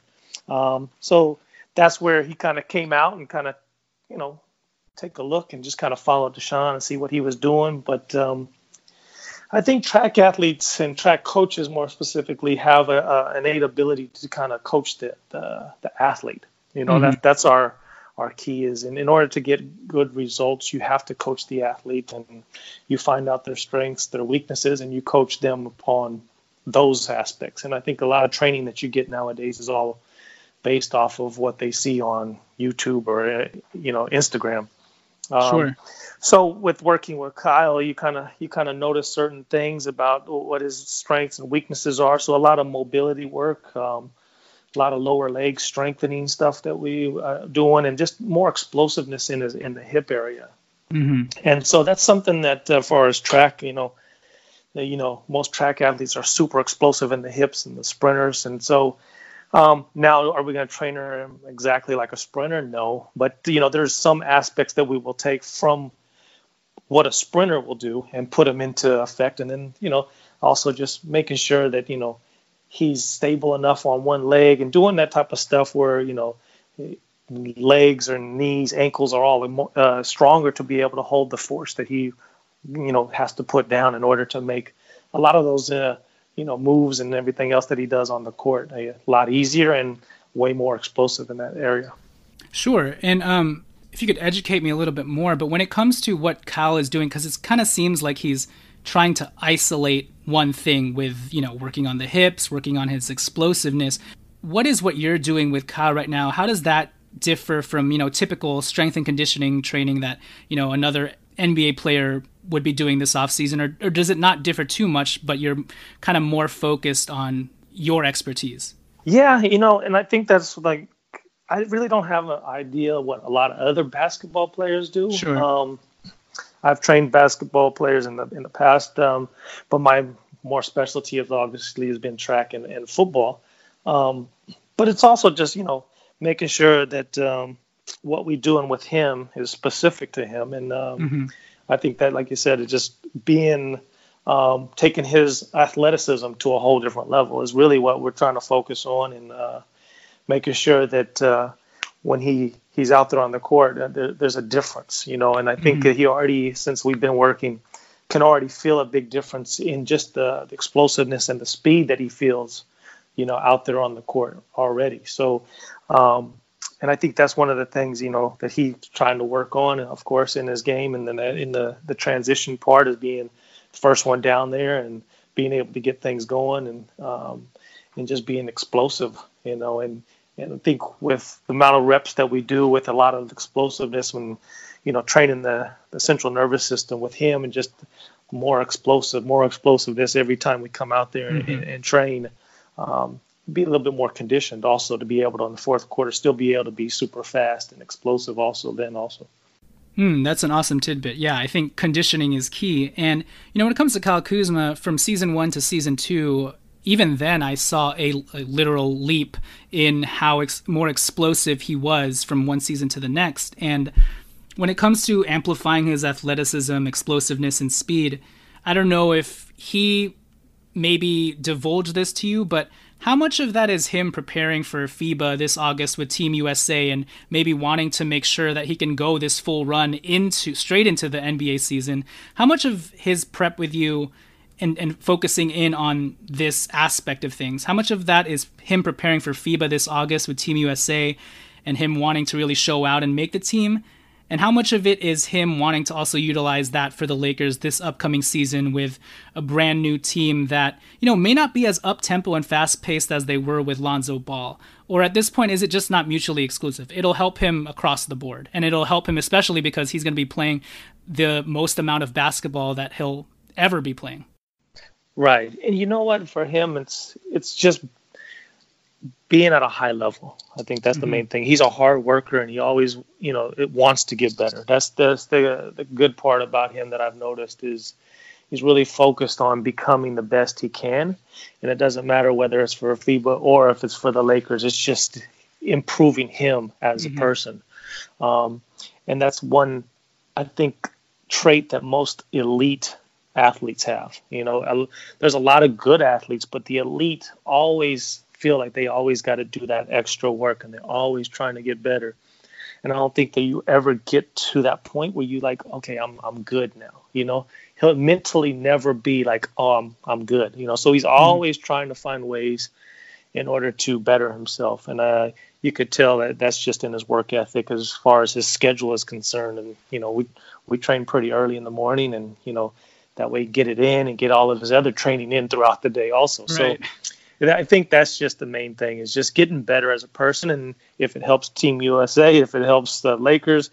Um, so that's where he kind of came out and kind of you know take a look and just kind of follow DeSean and see what he was doing. But um, I think track athletes and track coaches, more specifically, have a, a innate ability to kind of coach the, the, the athlete. You know, mm-hmm. that that's our our key is and in order to get good results you have to coach the athlete and you find out their strengths their weaknesses and you coach them upon those aspects and i think a lot of training that you get nowadays is all based off of what they see on youtube or you know instagram um, sure. So with working with Kyle, you kind of you kind of notice certain things about what his strengths and weaknesses are. So a lot of mobility work, um, a lot of lower leg strengthening stuff that we are doing, and just more explosiveness in his, in the hip area. Mm-hmm. And so that's something that, uh, far as track, you know, you know, most track athletes are super explosive in the hips and the sprinters, and so um, now, are we going to train her exactly like a sprinter? No, but you know, there's some aspects that we will take from what a sprinter will do and put them into effect, and then you know, also just making sure that you know he's stable enough on one leg and doing that type of stuff where you know legs or knees, ankles are all uh, stronger to be able to hold the force that he you know has to put down in order to make a lot of those uh, you know moves and everything else that he does on the court a lot easier and way more explosive in that area. Sure, and um, if you could educate me a little bit more, but when it comes to what Kyle is doing, because it kind of seems like he's trying to isolate one thing with you know working on the hips, working on his explosiveness. What is what you're doing with Kyle right now? How does that differ from you know typical strength and conditioning training that you know another NBA player would be doing this offseason, or, or does it not differ too much? But you're kind of more focused on your expertise. Yeah, you know, and I think that's like I really don't have an idea what a lot of other basketball players do. Sure. Um, I've trained basketball players in the in the past, um, but my more specialty of obviously has been track and, and football. Um, but it's also just you know making sure that um, what we're doing with him is specific to him, and um, mm-hmm. I think that, like you said, it's just being um, taking his athleticism to a whole different level is really what we're trying to focus on, and uh, making sure that uh, when he he's out there on the court, uh, there, there's a difference, you know. And I think Mm-hmm. that he already, since we've been working, can already feel a big difference in just the, the explosiveness and the speed that he feels, you know, out there on the court already. So, um, and I think that's one of the things, you know, that he's trying to work on, of course, in his game, and then in the the transition part is being the first one down there and being able to get things going and um, and just being explosive, you know, and and I think with the amount of reps that we do with a lot of explosiveness when, you know, training the, the central nervous system with him and just more explosive, more explosiveness every time we come out there Mm-hmm. and, and train, um, be a little bit more conditioned also to be able to, in the fourth quarter, still be able to be super fast and explosive also then also. Hmm, that's an awesome tidbit. Yeah, I think conditioning is key. And, you know, when it comes to Kyle Kuzma, from season one to season two, even then I saw a, a literal leap in how ex- more explosive he was from one season to the next. And when it comes to amplifying his athleticism, explosiveness, and speed, I don't know if he maybe divulged this to you, but how much of that is him preparing for FIBA this August with Team USA and maybe wanting to make sure that he can go this full run into straight into the NBA season? How much of his prep with you and, and focusing in on this aspect of things, how much of that is him preparing for FIBA this August with Team USA and him wanting to really show out and make the team? And how much of it is him wanting to also utilize that for the Lakers this upcoming season with a brand new team that, you know, may not be as up tempo and fast paced as they were with Lonzo Ball? Or at this point, is it just not mutually exclusive? It'll help him across the board. And it'll help him especially because he's going to be playing the most amount of basketball that he'll ever be playing. Right. And you know what? For him, it's it's just being at a high level. I think that's the main thing. He's a hard worker, and he always, you know, it wants to get better. That's that's the the good part about him that I've noticed is he's really focused on becoming the best he can, and it doesn't matter whether it's for FIBA or if it's for the Lakers. It's just improving him as a person, um, and that's one I think trait that most elite athletes have. You know, there's a lot of good athletes, but the elite always feel like they always got to do that extra work and they're always trying to get better. And I don't think that you ever get to that point where you like, okay, I'm I'm good now. You know, he'll mentally never be like, oh, I'm I'm good. You know, so he's always trying to find ways in order to better himself. And uh, you could tell that that's just in his work ethic as far as his schedule is concerned. And you know, we we train pretty early in the morning, and you know, that way get it in and get all of his other training in throughout the day also. Right. So and I think that's just the main thing is just getting better as a person. And if it helps Team USA, if it helps the Lakers,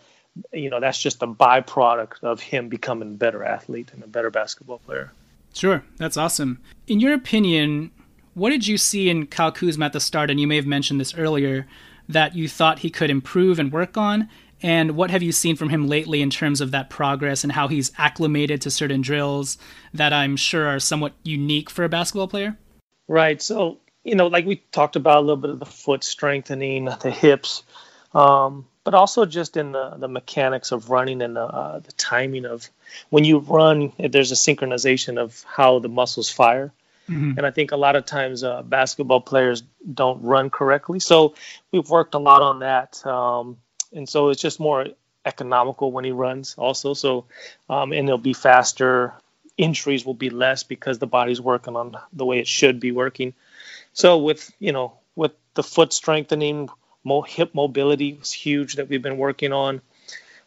you know, that's just a byproduct of him becoming a better athlete and a better basketball player. Sure, that's awesome. In your opinion, what did you see in Kyle Kuzma at the start, and you may have mentioned this earlier, that you thought he could improve and work on? And what have you seen from him lately in terms of that progress and how he's acclimated to certain drills that I'm sure are somewhat unique for a basketball player? Right. So, you know, like we talked about a little bit of the foot strengthening, the hips, um, but also just in the, the mechanics of running and the, uh, the timing of when you run, there's a synchronization of how the muscles fire. And I think a lot of times uh, basketball players don't run correctly. So we've worked a lot on that. Um, and so it's just more economical when he runs also. So, um, and it'll be faster. Injuries will be less because the body's working on the way it should be working. So with, you know, with the foot strengthening, mo- hip mobility was huge that we've been working on.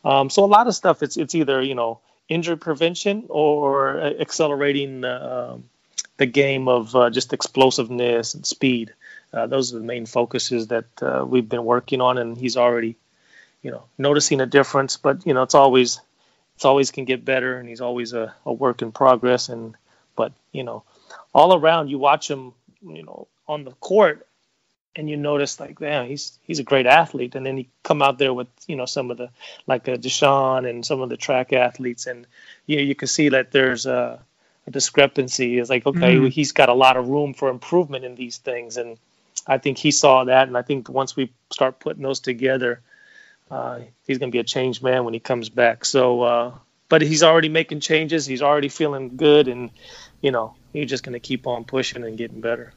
Um, so a lot of stuff, it's, it's either, you know, injury prevention or uh, accelerating the, um, the game of uh, just explosiveness and speed. Uh, those are the main focuses that uh, we've been working on, and he's already, you know, noticing a difference. But you know, it's always it's always can get better, and he's always a, a work in progress. And but you know, all around you watch him, you know, on the court, and you notice like, man, he's he's a great athlete. And then he come out there with you know some of the like uh, DeSean and some of the track athletes, and you know, you can see that there's a, a discrepancy. It's like okay, mm. he's got a lot of room for improvement in these things, and I think he saw that, and I think once we start putting those together, uh, he's going to be a changed man when he comes back. So, uh, but he's already making changes. He's already feeling good, and you know he's just going to keep on pushing and getting better.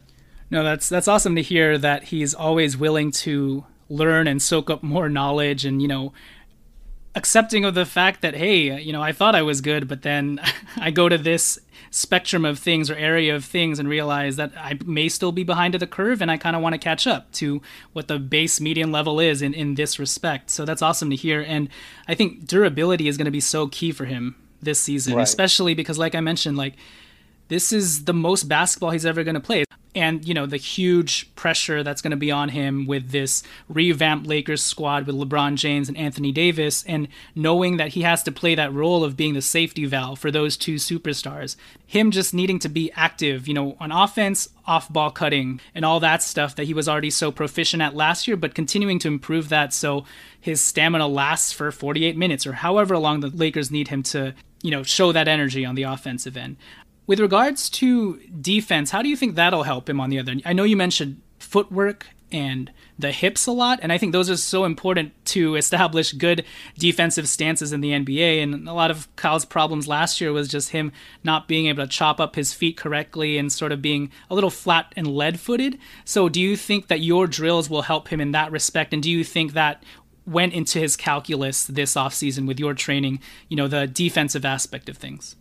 No, that's that's awesome to hear that he's always willing to learn and soak up more knowledge, and you know accepting of the fact that hey you know i thought i was good but then i go to this spectrum of things or area of things and realize that i may still be behind the curve and i kind of want to catch up to what the base median level is in, in this respect so that's awesome to hear and i think durability is going to be so key for him this season right. especially because like i mentioned like this is the most basketball he's ever going to play and you know the huge pressure that's going to be on him with this revamped Lakers squad with LeBron James and Anthony Davis and knowing that he has to play that role of being the safety valve for those two superstars. Him just needing to be active you know on offense off ball cutting and all that stuff that he was already so proficient at last year but continuing to improve that so his stamina lasts for 48 minutes or however long the Lakers need him to you know show that energy on the offensive end with regards to defense, how do you think that'll help him on the other end? I know you mentioned footwork and the hips a lot, and I think those are so important to establish good defensive stances in the NBA. And a lot of Kyle's problems last year was just him not being able to chop up his feet correctly and sort of being a little flat and lead footed. So, do you think that your drills will help him in that respect? And do you think that went into his calculus this offseason with your training, you know, the defensive aspect of things?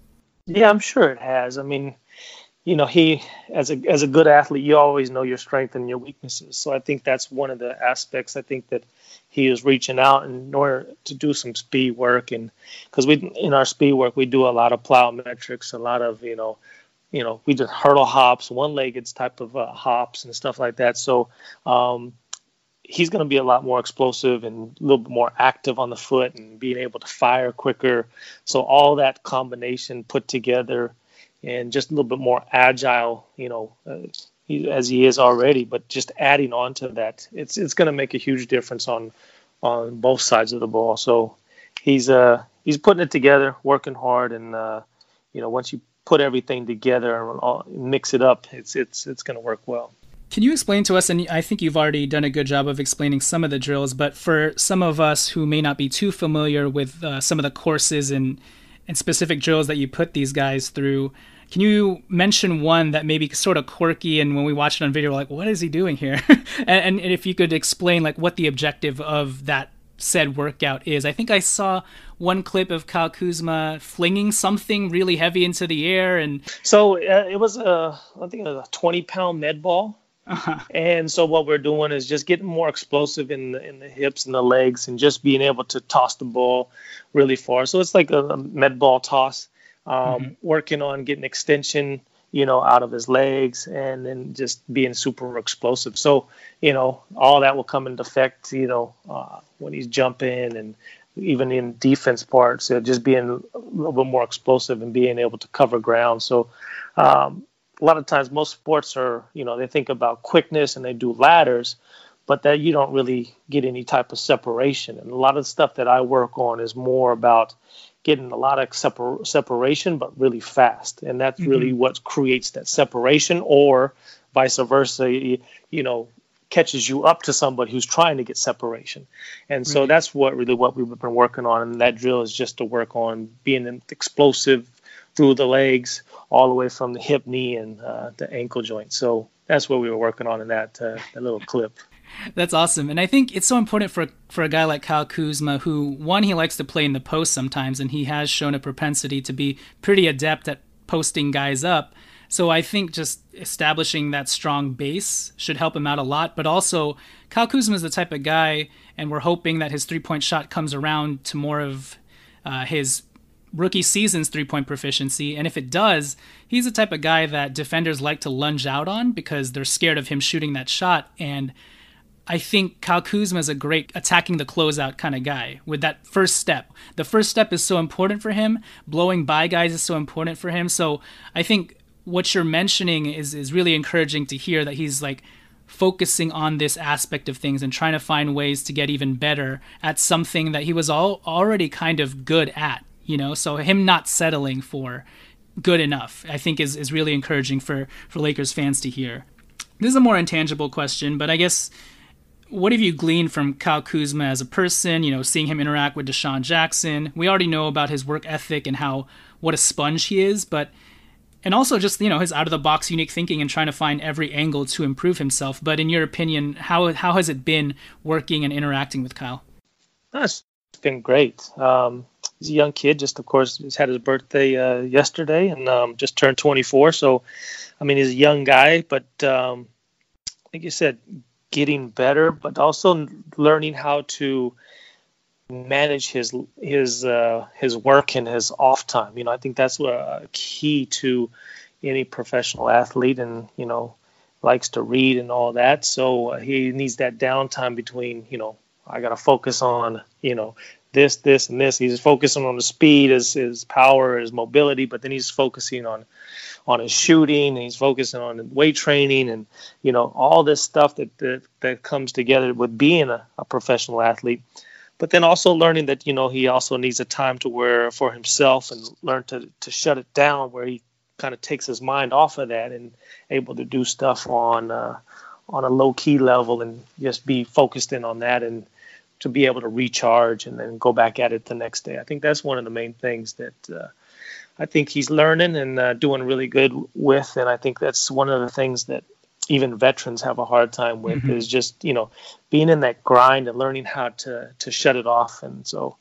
Yeah, I'm sure it has. I mean, you know, he as a as a good athlete, you always know your strengths and your weaknesses. So I think that's one of the aspects. I think that he is reaching out in order to do some speed work, and because we in our speed work we do a lot of plyometrics, a lot of you know, you know, we do hurdle hops, one-legged type of uh, hops and stuff like that. So um, he's going to be a lot more explosive and a little bit more active on the foot and being able to fire quicker. So all that combination put together and just a little bit more agile, you know, uh, he, as he is already, but just adding on to that, it's it's going to make a huge difference on on both sides of the ball. So he's uh he's putting it together, working hard, and uh, you know once you put everything together and mix it up, it's it's it's going to work well. Can you explain to us, and I think you've already done a good job of explaining some of the drills, but for some of us who may not be too familiar with uh, some of the courses and, and specific drills that you put these guys through, can you mention one that may be sort of quirky and when we watch it on video, we're like, what is he doing here? and, and if you could explain like what the objective of that said workout is. I think I saw one clip of Kyle Kuzma flinging something really heavy into the air, and so uh, it was a I think it was a 20 pound med ball, uh-huh. And so what we're doing is just getting more explosive in the in the hips and the legs, and just being able to toss the ball really far. So it's like a, a med ball toss. Um, mm-hmm. Working on getting extension, you know, out of his legs, and then just being super explosive. So you know, all that will come into effect, you know, uh, when he's jumping and even in defense parts, uh, just being a little bit more explosive and being able to cover ground. So um, a lot of times most sports are you know they think about quickness and they do ladders but that you don't really get any type of separation. And a lot of the stuff that i work on is more about getting a lot of separ- separation but really fast. And that's mm-hmm. really what creates that separation or vice versa. You, know catches you up to somebody who's trying to get separation. And so mm-hmm. that's what really what we've been working on. And that drill is just to work on being explosive through the legs all the way from the hip, knee, and uh, the ankle joint. So that's what we were working on in that uh, that little clip. That's awesome, and I think it's so important for for a guy like Kyle Kuzma, who one he likes to play in the post sometimes, and he has shown a propensity to be pretty adept at posting guys up. So I think just establishing that strong base should help him out a lot. But also, Kyle Kuzma is the type of guy, and we're hoping that his three point shot comes around to more of uh, his rookie season's three point proficiency. And if it does, he's the type of guy that defenders like to lunge out on because they're scared of him shooting that shot. And I think Kyle Kuzma is a great attacking the closeout kind of guy with that first step. The first step is so important for him. Blowing by guys is so important for him. So I think what you're mentioning is is really encouraging to hear that he's like focusing on this aspect of things and trying to find ways to get even better at something that he was all already kind of good at you know so him not settling for good enough i think is, is really encouraging for for lakers fans to hear this is a more intangible question but i guess what have you gleaned from Kyle Kuzma as a person? You know, seeing him interact with DeSean Jackson. We already know about his work ethic and how what a sponge he is, but and also just you know his out of the box unique thinking and trying to find every angle to improve himself. But in your opinion, how how has it been working and interacting with Kyle? It's been great. Um, he's a young kid. Just of course, he's had his birthday uh, yesterday and um, just turned 24. So, I mean, he's a young guy, but um, like you said, getting better, but also learning how to manage his his uh, his work and his off time. You know, I think that's a key to any professional athlete, and you know, likes to read and all that. So uh, he needs that downtime between. You know, I got to focus on you know this, this, and this. He's focusing on the speed, his his power, his mobility, but then he's focusing on on his shooting and he's focusing on weight training and you know all this stuff that that, that comes together with being a, a professional athlete but then also learning that you know he also needs a time to where for himself and learn to to shut it down where he kind of takes his mind off of that and able to do stuff on uh, on a low key level and just be focused in on that and to be able to recharge and then go back at it the next day. I think that's one of the main things that uh, I think he's learning and uh, doing really good with, and I think that's one of the things that even veterans have a hard time with mm-hmm. is just you know being in that grind and learning how to to shut it off and so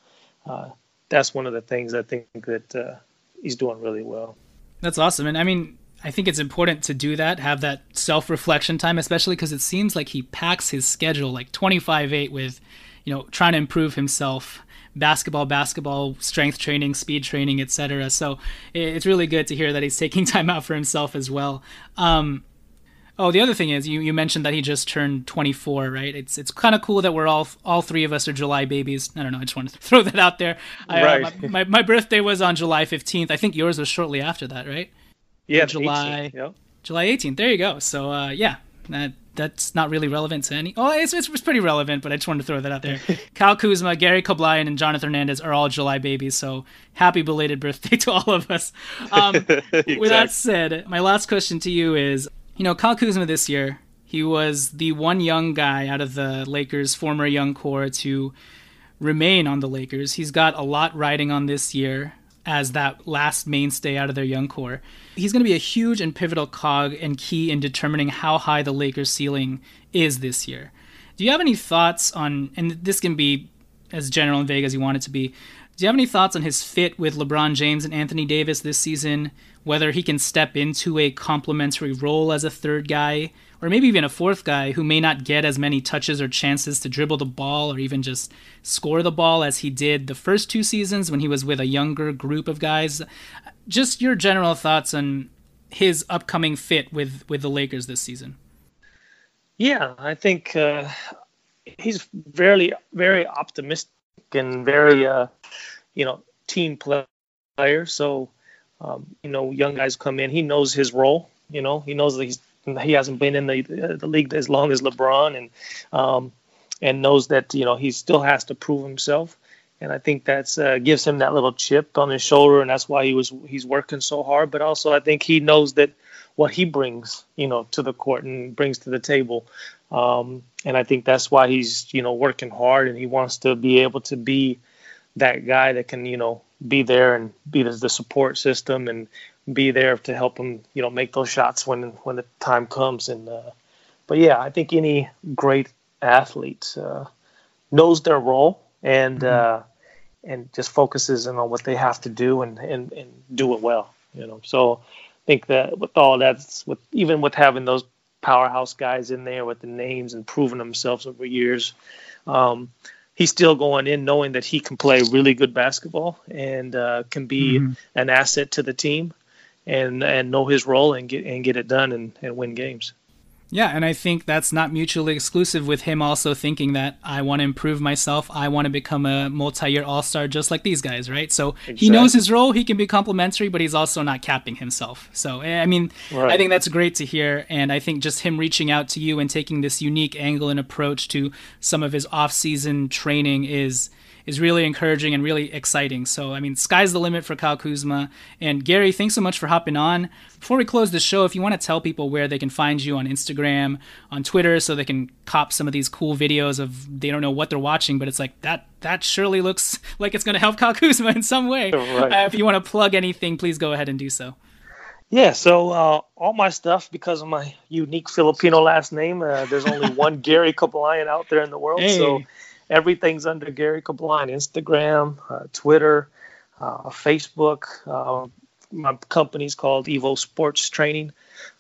uh, that's one of the things i think that uh, he's doing really well that's awesome and i mean i think it's important to do that have that self-reflection time especially because it seems like he packs his schedule like 25-8 with you know trying to improve himself basketball, basketball, strength training, speed training, etc. So it's really good to hear that he's taking time out for himself as well. Um, Oh, the other thing is you, you mentioned that he just turned 24, right? It's it's kind of cool that we're all all three of us are July babies. I don't know. I just wanted to throw that out there. I, uh, right. Uh, my, my, my birthday was on July 15th. I think yours was shortly after that, right? Yeah, July. 18th, yep. July 18th. There you go. So uh, yeah, that that's not really relevant to any. Oh, it's, it's, pretty relevant, but I just wanted to throw that out there. Kyle Kuzma, Gary Cablayan, and Jonathan Hernandez are all July babies, so happy belated birthday to all of us. Um, exactly. With that said, my last question to you is you know, Kyle Kuzma this year, he was the one young guy out of the Lakers' former young core to remain on the Lakers. He's got a lot riding on this year as that last mainstay out of their young core. He's going to be a huge and pivotal cog and key in determining how high the Lakers' ceiling is this year. Do you have any thoughts on, and this can be as general and vague as you want it to be, do you have any thoughts on his fit with LeBron James and Anthony Davis this season? Whether he can step into a complementary role as a third guy, or maybe even a fourth guy who may not get as many touches or chances to dribble the ball or even just score the ball as he did the first two seasons when he was with a younger group of guys. Just your general thoughts on his upcoming fit with, with the Lakers this season. Yeah, I think uh, he's very, very optimistic and very, uh, you know, team player. So, um, you know, young guys come in. He knows his role. You know, he knows that he's he hasn't been in the the league as long as LeBron, and um, and knows that you know he still has to prove himself. And I think that's uh, gives him that little chip on his shoulder, and that's why he was he's working so hard. But also, I think he knows that what he brings, you know, to the court and brings to the table. Um, and I think that's why he's, you know, working hard and he wants to be able to be that guy that can, you know, be there and be the, the support system and be there to help them, you know, make those shots when when the time comes. And uh, but yeah, I think any great athlete uh, knows their role and mm-hmm. uh, and just focuses on what they have to do and, and and do it well. You know, so I think that with all that's with even with having those powerhouse guys in there with the names and proving themselves over years. Um, he's still going in knowing that he can play really good basketball and uh, can be mm-hmm. an asset to the team and and know his role and get and get it done and, and win games. Yeah, and I think that's not mutually exclusive with him also thinking that I want to improve myself. I want to become a multi year all star just like these guys, right? So exactly. he knows his role. He can be complimentary, but he's also not capping himself. So, eh, I mean, right. I think that's great to hear. And I think just him reaching out to you and taking this unique angle and approach to some of his off season training is is really encouraging and really exciting. So, I mean, sky's the limit for Kyle Kuzma. And Gary, thanks so much for hopping on. Before we close the show, if you want to tell people where they can find you on Instagram, on Twitter, so they can cop some of these cool videos of they don't know what they're watching, but it's like that that surely looks like it's going to help Kyle Kuzma in some way. Right. Uh, if you want to plug anything, please go ahead and do so. Yeah, so uh, all my stuff, because of my unique Filipino last name, uh, there's only one Gary Cablayan out there in the world. Hey. So everything's under Gary Cablayan Instagram, uh, Twitter, uh, Facebook. Uh, my company's called Evo Sports Training.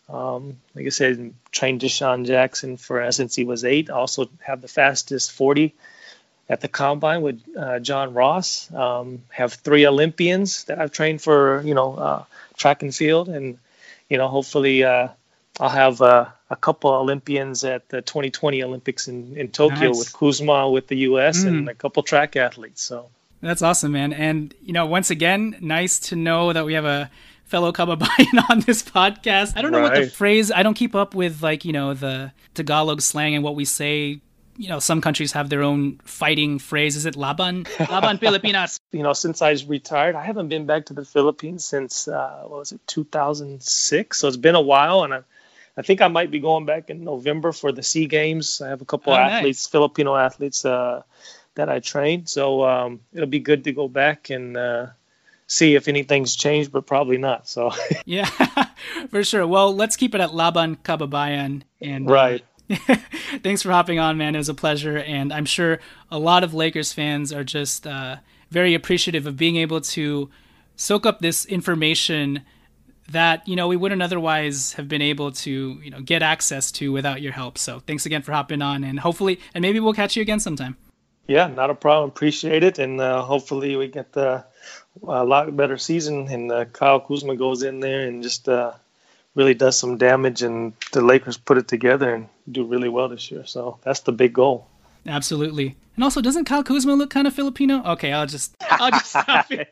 Um, like I said, trained DeSean Jackson for since he was eight. Also have the fastest 40 at the combine with uh, John Ross. Um, have three Olympians that I've trained for, you know, uh, track and field, and you know, hopefully uh, I'll have uh, a couple Olympians at the 2020 Olympics in, in Tokyo nice. with Kuzma with the U.S. Mm. and a couple track athletes. So that's awesome, man. And you know, once again, nice to know that we have a fellow Kababayan on this podcast. I don't know right. what the phrase. I don't keep up with like you know the Tagalog slang and what we say. You know, some countries have their own fighting phrase. Is it Laban? Laban Pilipinas. You know, since I retired, I haven't been back to the Philippines since uh, what was it, 2006. So it's been a while, and I I think I might be going back in November for the Sea Games. I have a couple oh, athletes, nice. Filipino athletes, uh, that I train. So um, it'll be good to go back and uh, see if anything's changed, but probably not. So yeah, for sure. Well, let's keep it at Laban Kababayan. And uh, right. Uh, thanks for hopping on, man. It was a pleasure, and I'm sure a lot of Lakers fans are just uh, very appreciative of being able to soak up this information that you know we wouldn't otherwise have been able to you know get access to without your help. So thanks again for hopping on, and hopefully, and maybe we'll catch you again sometime. Yeah, not a problem. Appreciate it, and uh, hopefully we get the, a lot better season, and uh, Kyle Kuzma goes in there and just uh, really does some damage, and the Lakers put it together and do really well this year. So that's the big goal. Absolutely. And also, doesn't Kyle Kuzma look kind of Filipino? Okay, I'll just I'll just stop it.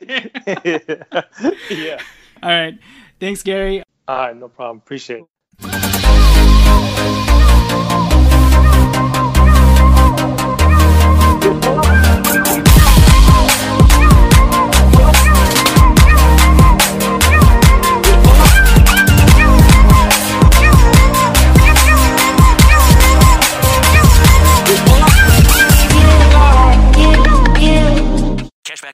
yeah. All right. Thanks, Gary. All right, no problem. Appreciate it.